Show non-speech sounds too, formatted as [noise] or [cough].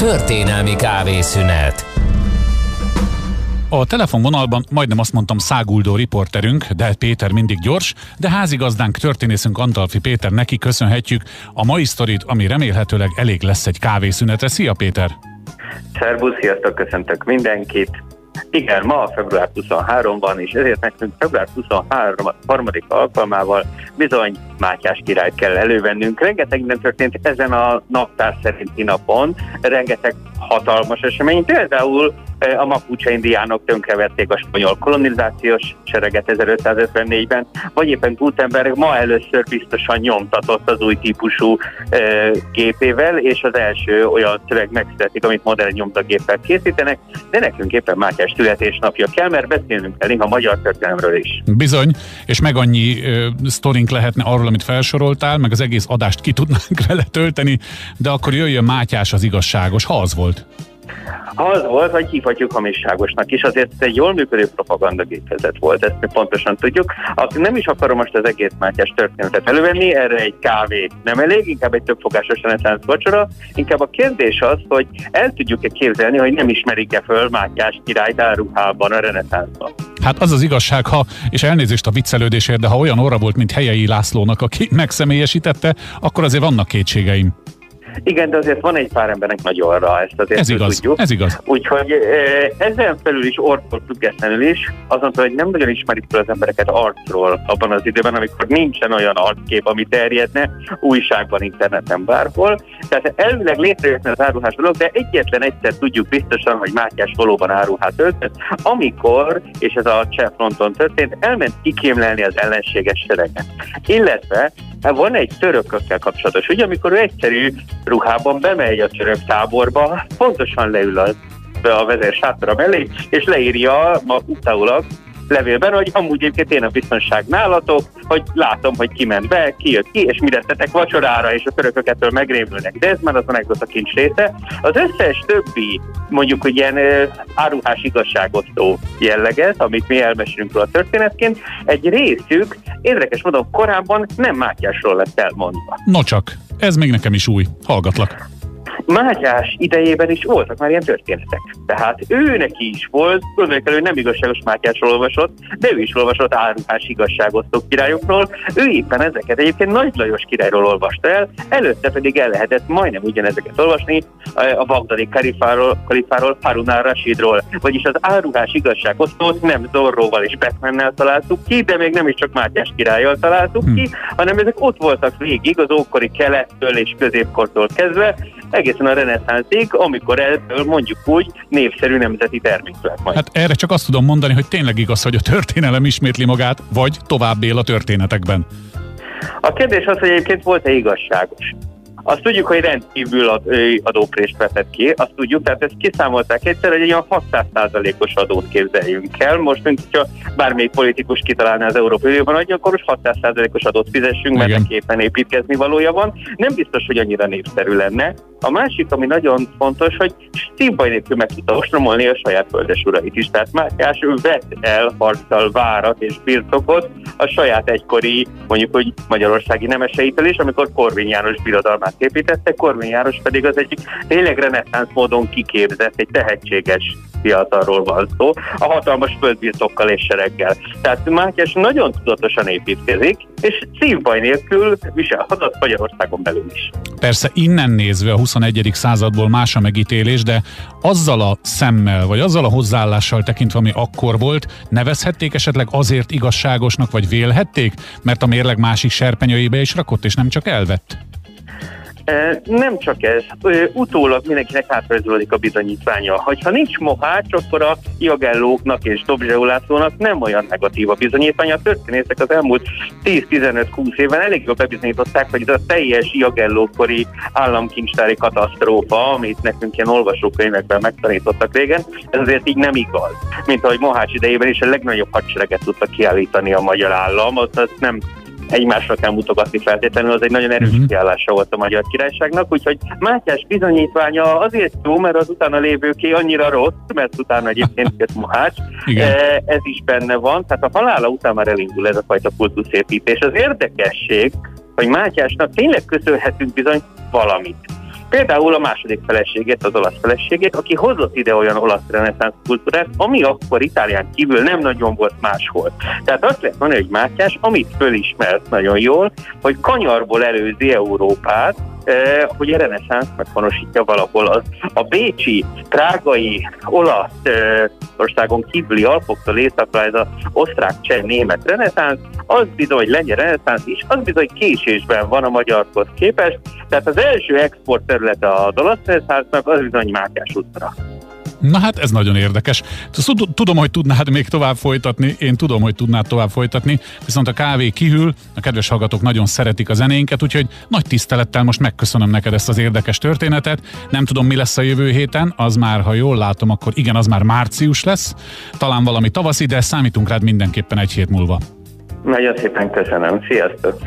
Történelmi kávészünet a telefonvonalban majdnem azt mondtam száguldó riporterünk, de Péter mindig gyors, de házigazdánk, történészünk Antalfi Péter, neki köszönhetjük a mai sztorit, ami remélhetőleg elég lesz egy kávészünetre. Szia Péter! Szervusz, sziasztok, köszöntök mindenkit! Igen, ma február 23 van, és ezért nekünk február 23. harmadik alkalmával bizony Mátyás királyt kell elővennünk. Rengeteg minden történt ezen a naptár szerinti napon, rengeteg hatalmas esemény. Például a mapuche indiánok tönkrevették a spanyol kolonizációs sereget 1554-ben, vagy éppen Gutenberg ma először biztosan nyomtatott az új típusú e, gépével, és az első olyan szöveg megszületik, amit modern nyomtagéppel készítenek, de nekünk éppen Mátyás születésnapja kell, mert beszélnünk kell a magyar történelemről is. Bizony, és meg annyi ö, sztorink lehetne arról, amit felsoroltál, meg az egész adást ki tudnánk [laughs] vele tölteni, de akkor jöjjön Mátyás az igazságos, ha az volt. Az volt, vagy hívhatjuk hamisságosnak is, azért egy jól működő propagandagépezet volt, ezt mi pontosan tudjuk. Aki nem is akarom most az egész Mátyás történetet elővenni, erre egy kávé nem elég, inkább egy többfogásos reneszánsz vacsora. Inkább a kérdés az, hogy el tudjuk-e képzelni, hogy nem ismerik-e föl Mátyás király áruhában a reneszánszban. Hát az az igazság, ha, és elnézést a viccelődésért, de ha olyan óra volt, mint Helyei Lászlónak, aki megszemélyesítette, akkor azért vannak kétségeim. Igen, de azért van egy pár embernek nagy orra, ezt azért ez igaz, tudjuk. Ez igaz. Úgyhogy ezen felül is orrtól függetlenül is, azon, hogy nem nagyon ismerik fel az embereket arcról abban az időben, amikor nincsen olyan arckép, ami terjedne újságban, interneten, bárhol. Tehát elvileg létrejöhetne az áruhás dolog, de egyetlen egyszer tudjuk biztosan, hogy Mátyás valóban áruhát öltött, amikor, és ez a cseh fronton történt, elment kikémlelni az ellenséges sereget. Illetve hát van egy törökökkel kapcsolatos, ugye amikor ő egyszerű ruhában bemegy a török táborba, pontosan leül a, a vezér sátra mellé, és leírja ma utáulag levélben, hogy amúgy egyébként én a biztonság nálatok, hogy látom, hogy ki ment be, ki jött ki, és mire tettek vacsorára, és a törökök ettől megrémülnek. De ez már az anekdota kincs része. Az összes többi, mondjuk, hogy ilyen áruhás igazságosztó jelleget, amit mi elmesélünk a történetként, egy részük, érdekes módon korábban nem Mátyásról lett elmondva. No csak, ez még nekem is új. Hallgatlak. Mátyás idejében is voltak már ilyen történetek. Tehát ő neki is volt, gondoljuk nem igazságos Mátyásról olvasott, de ő is olvasott áruhás igazságosztó királyokról. Ő éppen ezeket egyébként Nagy Lajos királyról olvasta el, előtte pedig el lehetett majdnem ugyanezeket olvasni a bagdadi kalifáról, kalifáról Harun al-Rashidról. Vagyis az áruhás igazságosztót nem Zorróval és Batmannel találtuk ki, de még nem is csak Mátyás királyjal találtuk ki, hanem ezek ott voltak végig az ókori kelettől és középkortól kezdve, egészen a reneszánszig, amikor ebből mondjuk úgy népszerű nemzeti termék lett majd. Hát erre csak azt tudom mondani, hogy tényleg igaz, hogy a történelem ismétli magát, vagy tovább él a történetekben. A kérdés az, hogy egyébként volt-e igazságos. Azt tudjuk, hogy rendkívül adóprést vetett ki, azt tudjuk, tehát ezt kiszámolták egyszer, hogy egy olyan 600%-os adót képzeljünk el. Most, mint hogyha bármelyik politikus kitalálná az Európai Unióban, hogy akkor most 600%-os adót fizessünk, mert neki éppen építkezni valója van. Nem biztos, hogy annyira népszerű lenne. A másik, ami nagyon fontos, hogy szívbaj nélkül meg tudta ostromolni a saját földesurait is. Tehát Mátyás vett el harccal várat és birtokot a saját egykori, mondjuk, hogy magyarországi nemeseitől is, amikor Korvin János birodalmát építette, Korvin János pedig az egyik tényleg reneszánsz módon kiképzett, egy tehetséges fiatalról van szó, a hatalmas földbirtokkal és sereggel. Tehát Mátyás nagyon tudatosan építkezik, és szívbaj nélkül viselhatott Magyarországon belül is. Persze innen nézve a 21. századból más a megítélés, de azzal a szemmel, vagy azzal a hozzáállással tekintve, ami akkor volt, nevezhették esetleg azért igazságosnak, vagy vélhették, mert a mérleg másik serpenyőibe is rakott, és nem csak elvett? Nem csak ez, utólag mindenkinek átrajzolódik a bizonyítványa. Ha nincs mohács, akkor a jagellóknak és Dobzseulászónak nem olyan negatív a bizonyítványa. A történészek az elmúlt 10-15-20 évben elég jól bebizonyították, hogy ez a teljes jagellókori államkincstári katasztrófa, amit nekünk ilyen olvasókönyvekben megtanítottak régen, ez azért így nem igaz. Mint ahogy Mohács idejében is a legnagyobb hadsereget tudta kiállítani a magyar állam, az, az nem egymásra kell mutogatni feltétlenül, az egy nagyon erős uh-huh. kiállása volt a Magyar Királyságnak, úgyhogy Mátyás bizonyítványa azért jó, mert az utána lévőké annyira rossz, mert utána egyébként [laughs] jött Mohács, e, ez is benne van, tehát a halála után már elindul ez a fajta kultuszépítés. Az érdekesség, hogy Mátyásnak tényleg köszönhetünk bizony valamit. Például a második feleségét, az olasz feleségét, aki hozott ide olyan olasz reneszánsz kultúrát, ami akkor Itálián kívül nem nagyon volt máshol. Tehát azt lehet mondani, hogy Mátyás, amit fölismert nagyon jól, hogy kanyarból előzi Európát, hogy a reneszánsz meghonosítja valahol az. A bécsi, trágai, olasz eh, országon kívüli alpoktól északra ez az osztrák, cseh, német reneszánsz, az bizony lengyel reneszánsz is, az bizony késésben van a magyarhoz képest, tehát az első export területe a olasz reneszánsznak az bizony Mátyás útra. Na hát ez nagyon érdekes. Tudom, hogy tudnád még tovább folytatni, én tudom, hogy tudnád tovább folytatni, viszont a kávé kihűl, a kedves hallgatók nagyon szeretik a zenénket, úgyhogy nagy tisztelettel most megköszönöm neked ezt az érdekes történetet. Nem tudom, mi lesz a jövő héten, az már, ha jól látom, akkor igen, az már március lesz. Talán valami tavaszi, de számítunk rád mindenképpen egy hét múlva. Nagyon szépen köszönöm. Sziasztok!